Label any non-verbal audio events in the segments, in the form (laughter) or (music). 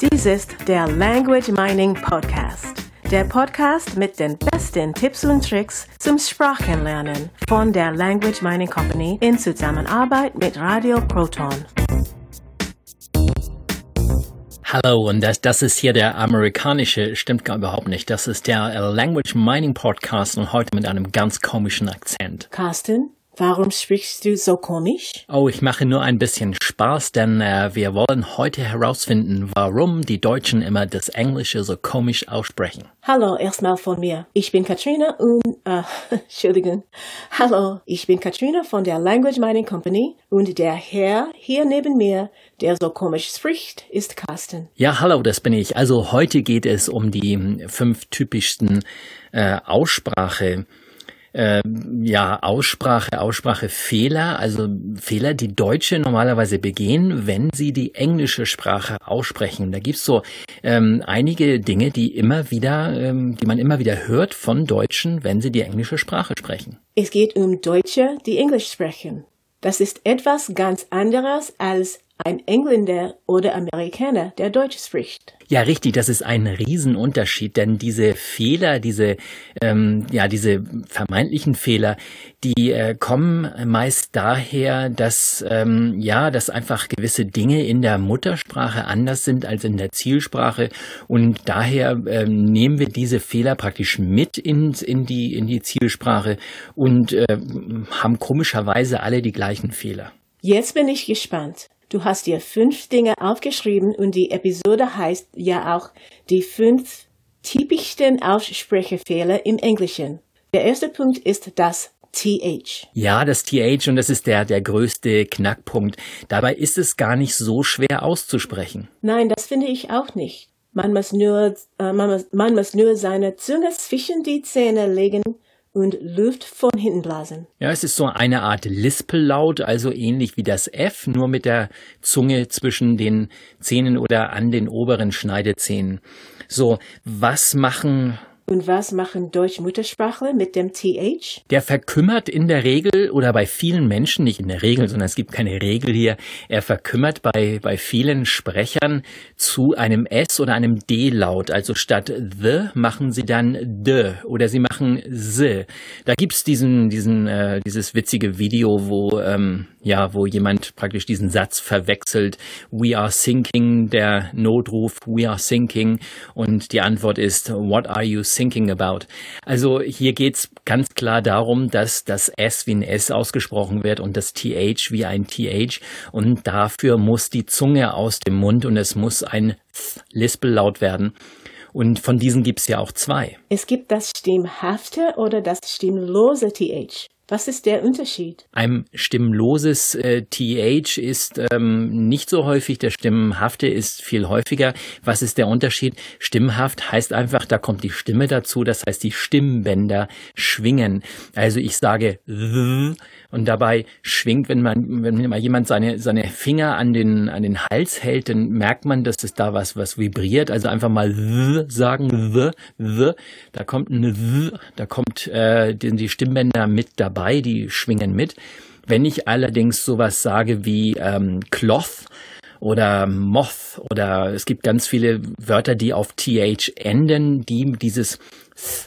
Dies ist der Language Mining Podcast. Der Podcast mit den besten Tipps und Tricks zum Sprachenlernen von der Language Mining Company in Zusammenarbeit mit Radio Proton. Hallo, und das, das ist hier der amerikanische, stimmt gar überhaupt nicht. Das ist der Language Mining Podcast und heute mit einem ganz komischen Akzent. Carsten, warum sprichst du so komisch? Oh, ich mache nur ein bisschen Spaß, denn äh, wir wollen heute herausfinden, warum die Deutschen immer das Englische so komisch aussprechen. Hallo, erstmal von mir. Ich bin Katrina und, äh, (laughs) Entschuldigung. Hallo, ich bin Katrina von der Language Mining Company und der Herr hier neben mir, der so komisch spricht, ist Carsten. Ja, hallo, das bin ich. Also heute geht es um die hm, fünf typischsten äh, Aussprache äh, ja, Aussprache, Aussprachefehler, also Fehler, die Deutsche normalerweise begehen, wenn sie die englische Sprache aussprechen. Da gibt's so ähm, einige Dinge, die immer wieder, ähm, die man immer wieder hört von Deutschen, wenn sie die englische Sprache sprechen. Es geht um Deutsche, die Englisch sprechen. Das ist etwas ganz anderes als ein Engländer oder Amerikaner, der Deutsch spricht. Ja, richtig, das ist ein Riesenunterschied, denn diese Fehler, diese, ähm, ja, diese vermeintlichen Fehler, die äh, kommen meist daher, dass, ähm, ja, dass einfach gewisse Dinge in der Muttersprache anders sind als in der Zielsprache und daher ähm, nehmen wir diese Fehler praktisch mit in, in, die, in die Zielsprache und äh, haben komischerweise alle die gleichen Fehler. Jetzt bin ich gespannt. Du hast dir fünf Dinge aufgeschrieben und die Episode heißt ja auch die fünf typischsten Aussprechefehler im Englischen. Der erste Punkt ist das TH. Ja, das TH und das ist der, der größte Knackpunkt. Dabei ist es gar nicht so schwer auszusprechen. Nein, das finde ich auch nicht. Man muss nur, äh, man, muss, man muss nur seine Zunge zwischen die Zähne legen und Luft von hinten blasen. Ja, es ist so eine Art Lispellaut, also ähnlich wie das F, nur mit der Zunge zwischen den Zähnen oder an den oberen Schneidezähnen. So, was machen und was machen Deutsch-Muttersprachler mit dem TH? Der verkümmert in der Regel oder bei vielen Menschen, nicht in der Regel, sondern es gibt keine Regel hier, er verkümmert bei, bei vielen Sprechern zu einem S oder einem D-Laut. Also statt the machen sie dann d oder sie machen s. Da gibt's diesen, diesen, äh, dieses witzige Video, wo, ähm, ja, wo jemand praktisch diesen Satz verwechselt. We are sinking, der Notruf, we are sinking. Und die Antwort ist, what are you thinking about? Also hier geht's ganz klar darum, dass das S wie ein S ausgesprochen wird und das TH wie ein TH. Und dafür muss die Zunge aus dem Mund und es muss ein Lispellaut werden. Und von diesen gibt's ja auch zwei. Es gibt das stimmhafte oder das stimmlose TH. Was ist der Unterschied? Ein stimmloses äh, TH ist ähm, nicht so häufig, der stimmhafte ist viel häufiger. Was ist der Unterschied? Stimmhaft heißt einfach, da kommt die Stimme dazu, das heißt, die Stimmbänder schwingen. Also ich sage und dabei schwingt, wenn man, wenn mal jemand seine, seine Finger an den, an den Hals hält, dann merkt man, dass es da was, was vibriert. Also einfach mal sagen, da kommt ein da kommt äh, die, die Stimmbänder mit dabei dabei, die schwingen mit. Wenn ich allerdings sowas sage wie ähm, Cloth oder Moth oder es gibt ganz viele Wörter, die auf TH enden, die dieses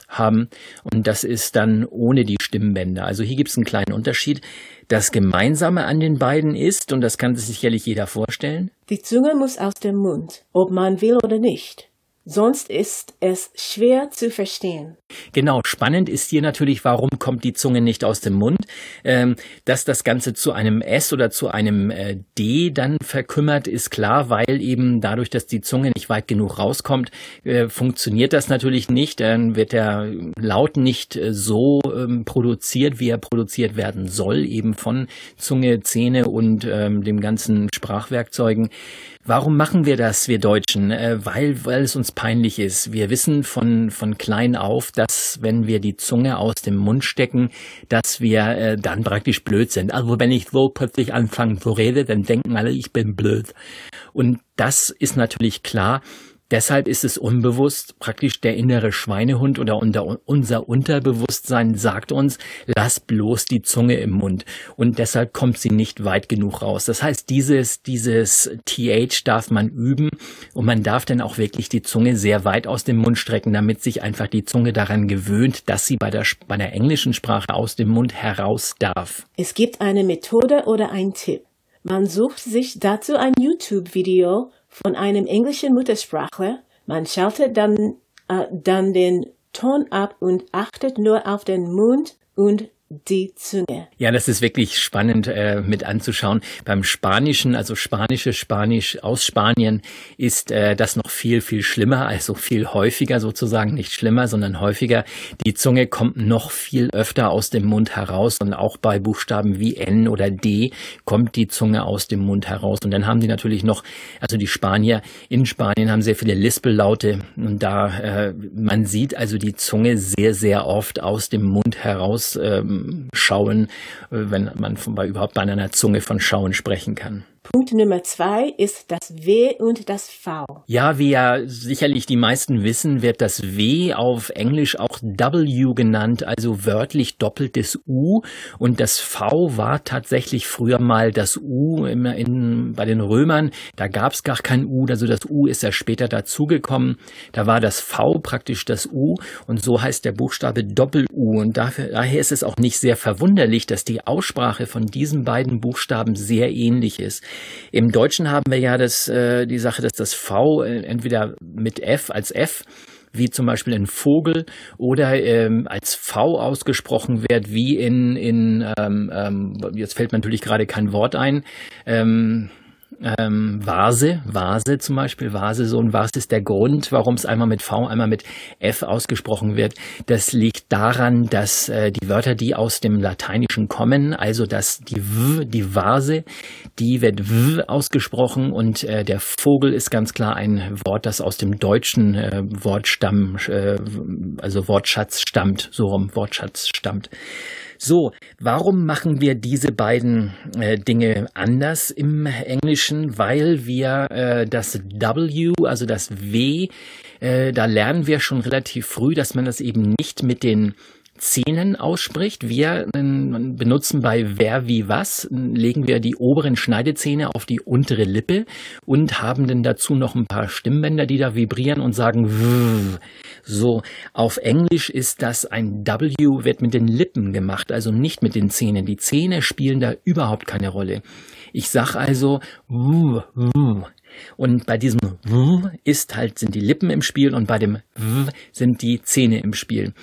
haben und das ist dann ohne die Stimmbänder. Also hier gibt es einen kleinen Unterschied. Das Gemeinsame an den beiden ist, und das kann sich sicherlich jeder vorstellen, die Zunge muss aus dem Mund, ob man will oder nicht. Sonst ist es schwer zu verstehen. Genau, spannend ist hier natürlich, warum kommt die Zunge nicht aus dem Mund? Ähm, dass das Ganze zu einem S oder zu einem äh, D dann verkümmert, ist klar, weil eben dadurch, dass die Zunge nicht weit genug rauskommt, äh, funktioniert das natürlich nicht. Dann wird der Laut nicht äh, so ähm, produziert, wie er produziert werden soll, eben von Zunge, Zähne und ähm, dem ganzen Sprachwerkzeugen. Warum machen wir das, wir Deutschen? Äh, weil, weil es uns peinlich ist. Wir wissen von, von klein auf, dass wenn wir die Zunge aus dem Mund stecken, dass wir äh, dann praktisch blöd sind. Also wenn ich so plötzlich anfange zu reden, dann denken alle, ich bin blöd. Und das ist natürlich klar. Deshalb ist es unbewusst, praktisch der innere Schweinehund oder unser Unterbewusstsein sagt uns, lass bloß die Zunge im Mund. Und deshalb kommt sie nicht weit genug raus. Das heißt, dieses, dieses TH darf man üben und man darf dann auch wirklich die Zunge sehr weit aus dem Mund strecken, damit sich einfach die Zunge daran gewöhnt, dass sie bei der, bei der englischen Sprache aus dem Mund heraus darf. Es gibt eine Methode oder ein Tipp. Man sucht sich dazu ein YouTube-Video von einem englischen Muttersprachler. Man schaltet dann, äh, dann den Ton ab und achtet nur auf den Mund und die Zunge. Ja, das ist wirklich spannend äh, mit anzuschauen. Beim Spanischen, also spanische Spanisch aus Spanien, ist äh, das noch viel, viel schlimmer, also viel häufiger sozusagen, nicht schlimmer, sondern häufiger. Die Zunge kommt noch viel öfter aus dem Mund heraus und auch bei Buchstaben wie N oder D kommt die Zunge aus dem Mund heraus. Und dann haben die natürlich noch, also die Spanier in Spanien haben sehr viele Lispellaute und da, äh, man sieht also die Zunge sehr, sehr oft aus dem Mund heraus. Ähm, Schauen, äh, wenn man von, bei, überhaupt bei einer Zunge von Schauen sprechen kann. Punkt Nummer zwei ist das W und das V. Ja, wie ja sicherlich die meisten wissen, wird das W auf Englisch auch W genannt, also wörtlich doppeltes U. Und das V war tatsächlich früher mal das U in, in, bei den Römern. Da gab es gar kein U, also das U ist ja später dazugekommen. Da war das V praktisch das U und so heißt der Buchstabe Doppel-U. Und dafür, daher ist es auch nicht sehr verwunderlich, dass die Aussprache von diesen beiden Buchstaben sehr ähnlich ist. Im Deutschen haben wir ja das, äh, die Sache, dass das V äh, entweder mit F als F wie zum Beispiel in Vogel oder ähm, als V ausgesprochen wird, wie in, in ähm, ähm, jetzt fällt mir natürlich gerade kein Wort ein, ähm, ähm, Vase, Vase zum Beispiel, Vase, so ein was ist der Grund, warum es einmal mit V, einmal mit F ausgesprochen wird. Das liegt daran, dass äh, die Wörter, die aus dem Lateinischen kommen, also dass die W, die Vase, die wird W ausgesprochen und äh, der Vogel ist ganz klar ein Wort, das aus dem deutschen äh, Wortstamm, äh, also Wortschatz stammt, so rum Wortschatz stammt. So, warum machen wir diese beiden äh, Dinge anders im Englischen? Weil wir äh, das W, also das W, äh, da lernen wir schon relativ früh, dass man das eben nicht mit den Zähnen ausspricht. Wir äh, benutzen bei wer wie was, legen wir die oberen Schneidezähne auf die untere Lippe und haben dann dazu noch ein paar Stimmbänder, die da vibrieren und sagen w. So, auf Englisch ist das ein W, wird mit den Lippen gemacht, also nicht mit den Zähnen. Die Zähne spielen da überhaupt keine Rolle. Ich sag also w, w. Und bei diesem w ist halt, sind die Lippen im Spiel und bei dem w sind die Zähne im Spiel.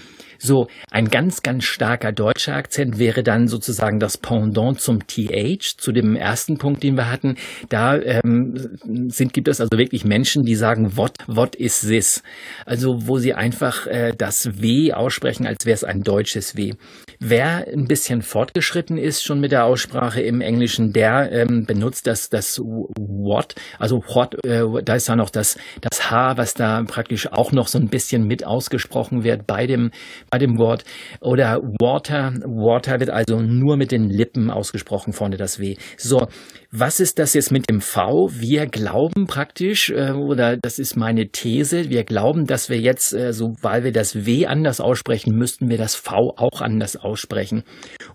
So, ein ganz, ganz starker deutscher Akzent wäre dann sozusagen das Pendant zum TH, zu dem ersten Punkt, den wir hatten. Da ähm, sind, gibt es also wirklich Menschen, die sagen, what, what is this? Also, wo sie einfach äh, das W aussprechen, als wäre es ein deutsches W. Wer ein bisschen fortgeschritten ist schon mit der Aussprache im Englischen, der ähm, benutzt das, das what, also what, äh, da ist ja noch das, das H, was da praktisch auch noch so ein bisschen mit ausgesprochen wird bei dem, bei dem Wort. Oder Water. Water wird also nur mit den Lippen ausgesprochen, vorne das W. So, was ist das jetzt mit dem V? Wir glauben praktisch, äh, oder das ist meine These, wir glauben, dass wir jetzt, äh, so weil wir das W anders aussprechen, müssten wir das V auch anders aussprechen.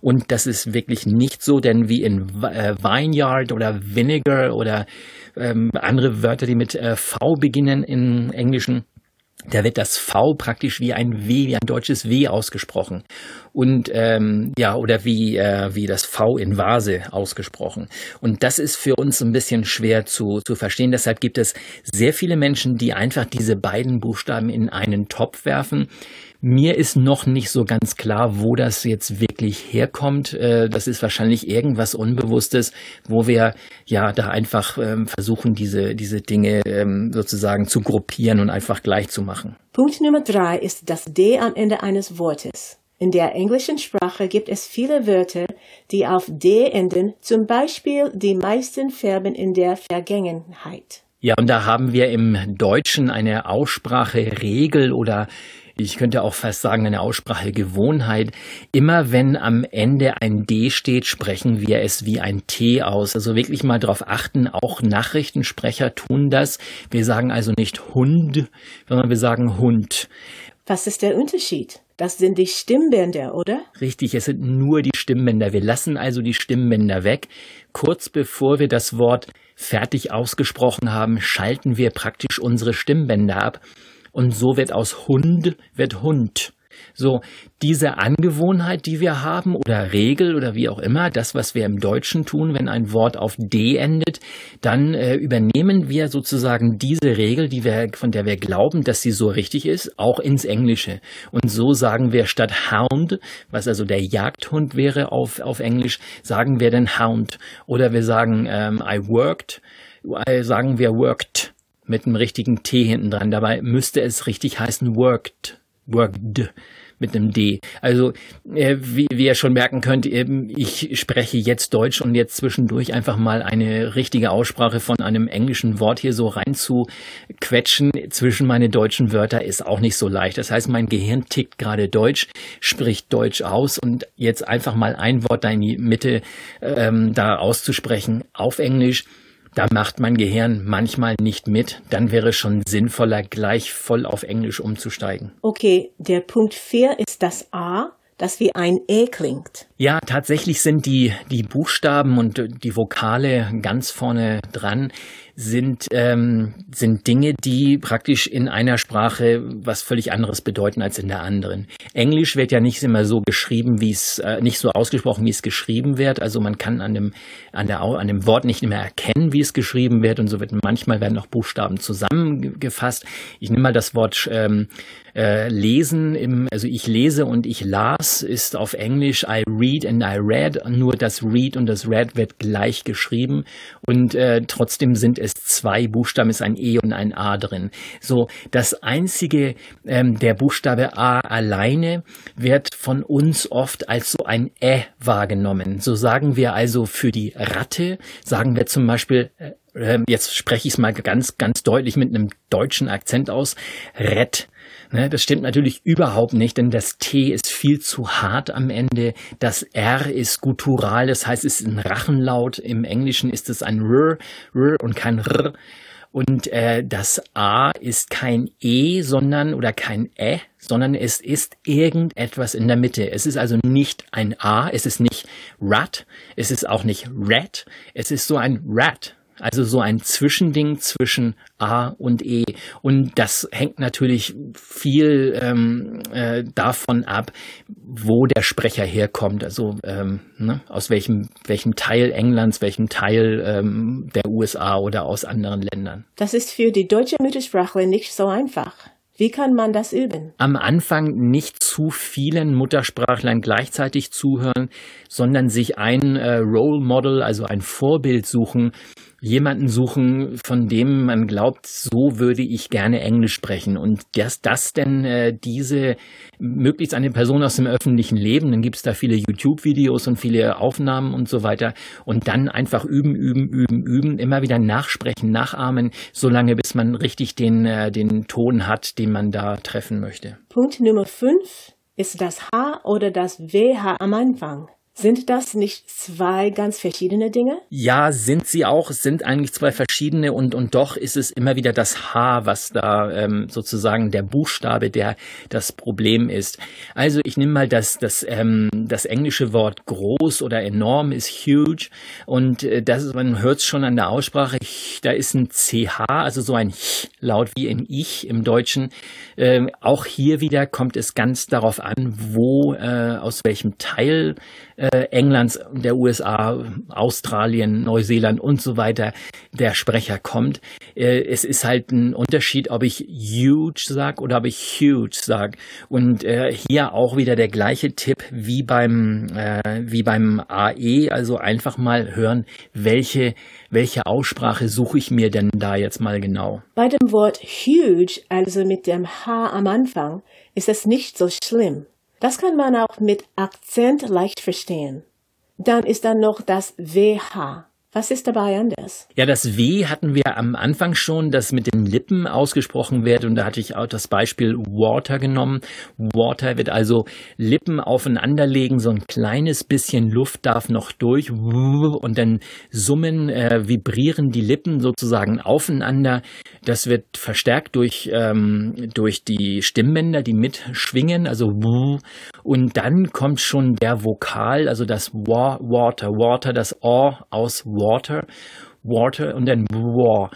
Und das ist wirklich nicht so, denn wie in äh, Vineyard oder Vinegar oder ähm, andere Wörter, die mit äh, V beginnen im Englischen, da wird das V praktisch wie ein W, wie ein deutsches W ausgesprochen. Und ähm, ja, oder wie, äh, wie das V in Vase ausgesprochen. Und das ist für uns ein bisschen schwer zu, zu verstehen. Deshalb gibt es sehr viele Menschen, die einfach diese beiden Buchstaben in einen Topf werfen. Mir ist noch nicht so ganz klar, wo das jetzt wirklich herkommt. Äh, das ist wahrscheinlich irgendwas Unbewusstes, wo wir ja da einfach ähm, versuchen, diese, diese Dinge ähm, sozusagen zu gruppieren und einfach gleich zu machen. Punkt Nummer drei ist das D am Ende eines Wortes. In der englischen Sprache gibt es viele Wörter, die auf D enden, zum Beispiel die meisten Verben in der Vergangenheit. Ja, und da haben wir im Deutschen eine Ausspracheregel oder ich könnte auch fast sagen, eine Aussprachegewohnheit. Immer wenn am Ende ein D steht, sprechen wir es wie ein T aus. Also wirklich mal darauf achten, auch Nachrichtensprecher tun das. Wir sagen also nicht Hund, sondern wir sagen Hund. Was ist der Unterschied? Das sind die Stimmbänder, oder? Richtig, es sind nur die Stimmbänder. Wir lassen also die Stimmbänder weg. Kurz bevor wir das Wort fertig ausgesprochen haben, schalten wir praktisch unsere Stimmbänder ab. Und so wird aus Hund wird Hund. So, diese Angewohnheit, die wir haben oder Regel oder wie auch immer, das, was wir im Deutschen tun, wenn ein Wort auf D endet, dann äh, übernehmen wir sozusagen diese Regel, die wir, von der wir glauben, dass sie so richtig ist, auch ins Englische. Und so sagen wir statt Hound, was also der Jagdhund wäre auf, auf Englisch, sagen wir dann Hound. Oder wir sagen ähm, I worked, äh, sagen wir worked mit einem richtigen T hinten dran. Dabei müsste es richtig heißen worked worked mit einem D. Also äh, wie, wie ihr schon merken könnt, eben, ich spreche jetzt Deutsch und jetzt zwischendurch einfach mal eine richtige Aussprache von einem englischen Wort hier so rein zu quetschen zwischen meine deutschen Wörter ist auch nicht so leicht. Das heißt, mein Gehirn tickt gerade Deutsch, spricht Deutsch aus und jetzt einfach mal ein Wort da in die Mitte ähm, da auszusprechen auf Englisch da macht mein Gehirn manchmal nicht mit. Dann wäre schon sinnvoller, gleich voll auf Englisch umzusteigen. Okay, der Punkt 4 ist das A, das wie ein E klingt. Ja, tatsächlich sind die, die Buchstaben und die Vokale ganz vorne dran sind, ähm, sind Dinge, die praktisch in einer Sprache was völlig anderes bedeuten als in der anderen. Englisch wird ja nicht immer so geschrieben, wie es, äh, nicht so ausgesprochen, wie es geschrieben wird. Also man kann an dem, an der, an dem Wort nicht mehr erkennen, wie es geschrieben wird und so wird manchmal werden auch Buchstaben zusammengefasst. Ich nehme mal das Wort ähm, äh, lesen, im, also ich lese und ich las ist auf Englisch I read and I read, nur das read und das read wird gleich geschrieben und äh, trotzdem sind es zwei Buchstaben, ist ein E und ein A drin. So, das einzige, ähm, der Buchstabe A alleine wird von uns oft als so ein Ä wahrgenommen. So sagen wir also für die Ratte, sagen wir zum Beispiel, äh, ähm, jetzt spreche ich es mal ganz, ganz deutlich mit einem deutschen Akzent aus, Rett. Ne, das stimmt natürlich überhaupt nicht, denn das T ist viel zu hart am Ende. Das R ist guttural, das heißt, es ist ein Rachenlaut. Im Englischen ist es ein R, R und kein R. Und äh, das A ist kein E, sondern oder kein Ä, sondern es ist irgendetwas in der Mitte. Es ist also nicht ein A, es ist nicht Rat, es ist auch nicht Rat, es ist so ein Rat. Also so ein Zwischending zwischen A und E. Und das hängt natürlich viel ähm, äh, davon ab, wo der Sprecher herkommt. Also ähm, ne, aus welchem, welchem Teil Englands, welchem Teil ähm, der USA oder aus anderen Ländern. Das ist für die deutsche Muttersprachler nicht so einfach. Wie kann man das üben? Am Anfang nicht zu vielen Muttersprachlern gleichzeitig zuhören, sondern sich ein äh, Role Model, also ein Vorbild suchen, jemanden suchen, von dem man glaubt, so würde ich gerne Englisch sprechen. Und dass das denn äh, diese möglichst eine Person aus dem öffentlichen Leben, dann gibt es da viele YouTube-Videos und viele Aufnahmen und so weiter. Und dann einfach üben, üben, üben, üben, immer wieder nachsprechen, nachahmen, solange bis man richtig den, äh, den Ton hat, den man da treffen möchte. Punkt Nummer 5 ist das H oder das WH am Anfang. Sind das nicht zwei ganz verschiedene Dinge? Ja, sind sie auch. Es sind eigentlich zwei verschiedene und, und doch ist es immer wieder das H, was da ähm, sozusagen der Buchstabe, der das Problem ist. Also ich nehme mal das, das, ähm, das englische Wort groß oder enorm ist huge und äh, das, man hört es schon an der Aussprache, da ist ein CH, also so ein Laut wie in Ich im Deutschen. Ähm, auch hier wieder kommt es ganz darauf an, wo, äh, aus welchem Teil äh, Englands, der USA, Australien, Neuseeland und so weiter der Sprecher kommt. Äh, es ist halt ein Unterschied, ob ich huge sag oder ob ich huge sag. Und äh, hier auch wieder der gleiche Tipp wie beim äh, wie beim AE, also einfach mal hören, welche welche Aussprache suche ich mir denn da jetzt mal genau? Bei dem Wort huge, also mit dem H am Anfang, ist es nicht so schlimm. Das kann man auch mit Akzent leicht verstehen. Dann ist da noch das WH. Was ist dabei anders? Ja, das W hatten wir am Anfang schon, das mit den Lippen ausgesprochen wird. Und da hatte ich auch das Beispiel Water genommen. Water wird also Lippen aufeinanderlegen, so ein kleines bisschen Luft darf noch durch. Und dann summen, äh, vibrieren die Lippen sozusagen aufeinander. Das wird verstärkt durch, ähm, durch die Stimmbänder, die mitschwingen. Also und dann kommt schon der Vokal, also das Water, Water, das O aus Water, Water und dann War.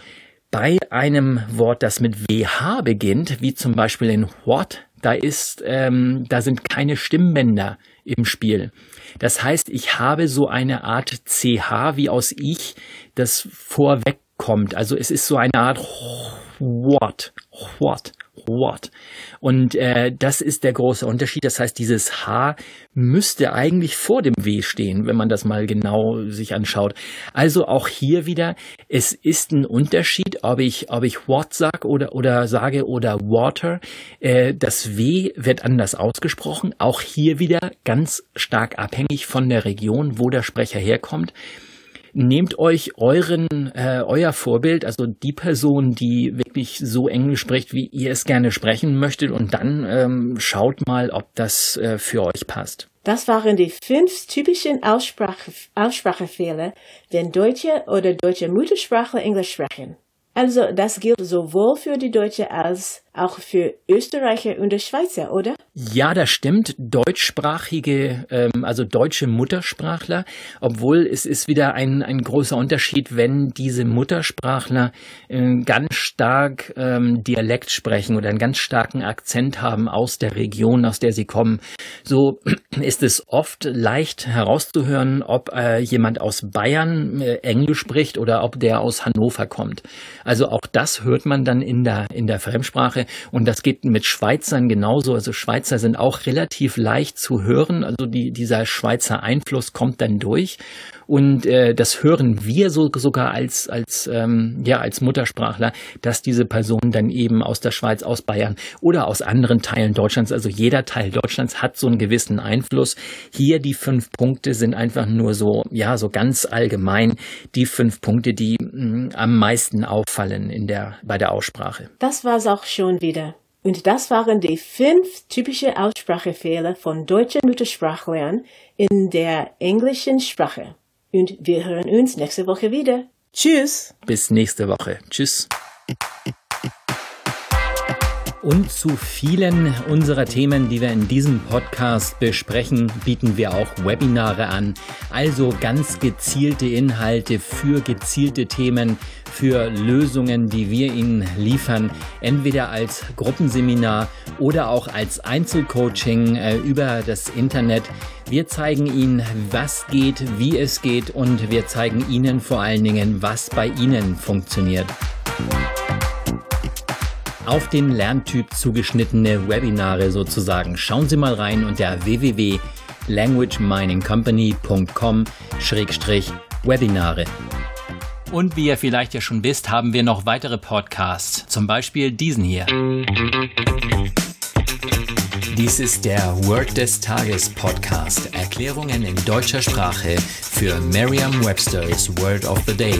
Bei einem Wort, das mit WH beginnt, wie zum Beispiel in What, da ist, ähm, da sind keine Stimmbänder im Spiel. Das heißt, ich habe so eine Art CH wie aus ich, das vorwegkommt. Also es ist so eine Art What, What, What. Und äh, das ist der große Unterschied. Das heißt, dieses H müsste eigentlich vor dem W stehen, wenn man das mal genau sich anschaut. Also auch hier wieder, es ist ein Unterschied, ob ich, ob ich what sag oder, oder sage oder water. Äh, das W wird anders ausgesprochen. Auch hier wieder ganz stark abhängig von der Region, wo der Sprecher herkommt nehmt euch euren, äh, euer Vorbild, also die Person, die wirklich so Englisch spricht, wie ihr es gerne sprechen möchtet, und dann ähm, schaut mal, ob das äh, für euch passt. Das waren die fünf typischen Aussprache, Aussprachefehler, wenn Deutsche oder deutsche Muttersprachler Englisch sprechen. Also das gilt sowohl für die Deutsche als auch für Österreicher und Schweizer, oder? Ja, das stimmt. Deutschsprachige, ähm, also deutsche Muttersprachler, obwohl es ist wieder ein, ein großer Unterschied, wenn diese Muttersprachler äh, ganz stark ähm, Dialekt sprechen oder einen ganz starken Akzent haben aus der Region, aus der sie kommen. So (clears throat) ist es oft leicht herauszuhören, ob äh, jemand aus Bayern äh, Englisch spricht oder ob der aus Hannover kommt. Also auch das hört man dann in der, in der Fremdsprache. Und das geht mit Schweizern genauso. Also Schweizer sind auch relativ leicht zu hören. Also die, dieser Schweizer Einfluss kommt dann durch. Und äh, das hören wir so, sogar als, als, ähm, ja, als Muttersprachler, dass diese Person dann eben aus der Schweiz, aus Bayern oder aus anderen Teilen Deutschlands, also jeder Teil Deutschlands hat so einen gewissen Einfluss. Hier die fünf Punkte sind einfach nur so, ja, so ganz allgemein die fünf Punkte, die mh, mm, am meisten auffallen in der, bei der Aussprache. Das war's auch schon wieder. Und das waren die fünf typische Aussprachefehler von deutschen Muttersprachlern in der englischen Sprache. Und wir hören uns nächste Woche wieder. Tschüss. Bis nächste Woche. Tschüss. Und zu vielen unserer Themen, die wir in diesem Podcast besprechen, bieten wir auch Webinare an. Also ganz gezielte Inhalte für gezielte Themen, für Lösungen, die wir Ihnen liefern, entweder als Gruppenseminar oder auch als Einzelcoaching äh, über das Internet. Wir zeigen Ihnen, was geht, wie es geht und wir zeigen Ihnen vor allen Dingen, was bei Ihnen funktioniert auf den Lerntyp zugeschnittene Webinare sozusagen. Schauen Sie mal rein unter www.languageminingcompany.com-webinare. Und wie ihr vielleicht ja schon wisst, haben wir noch weitere Podcasts, zum Beispiel diesen hier. Dies ist der Word des Tages Podcast. Erklärungen in deutscher Sprache für Merriam-Webster's Word of the Day.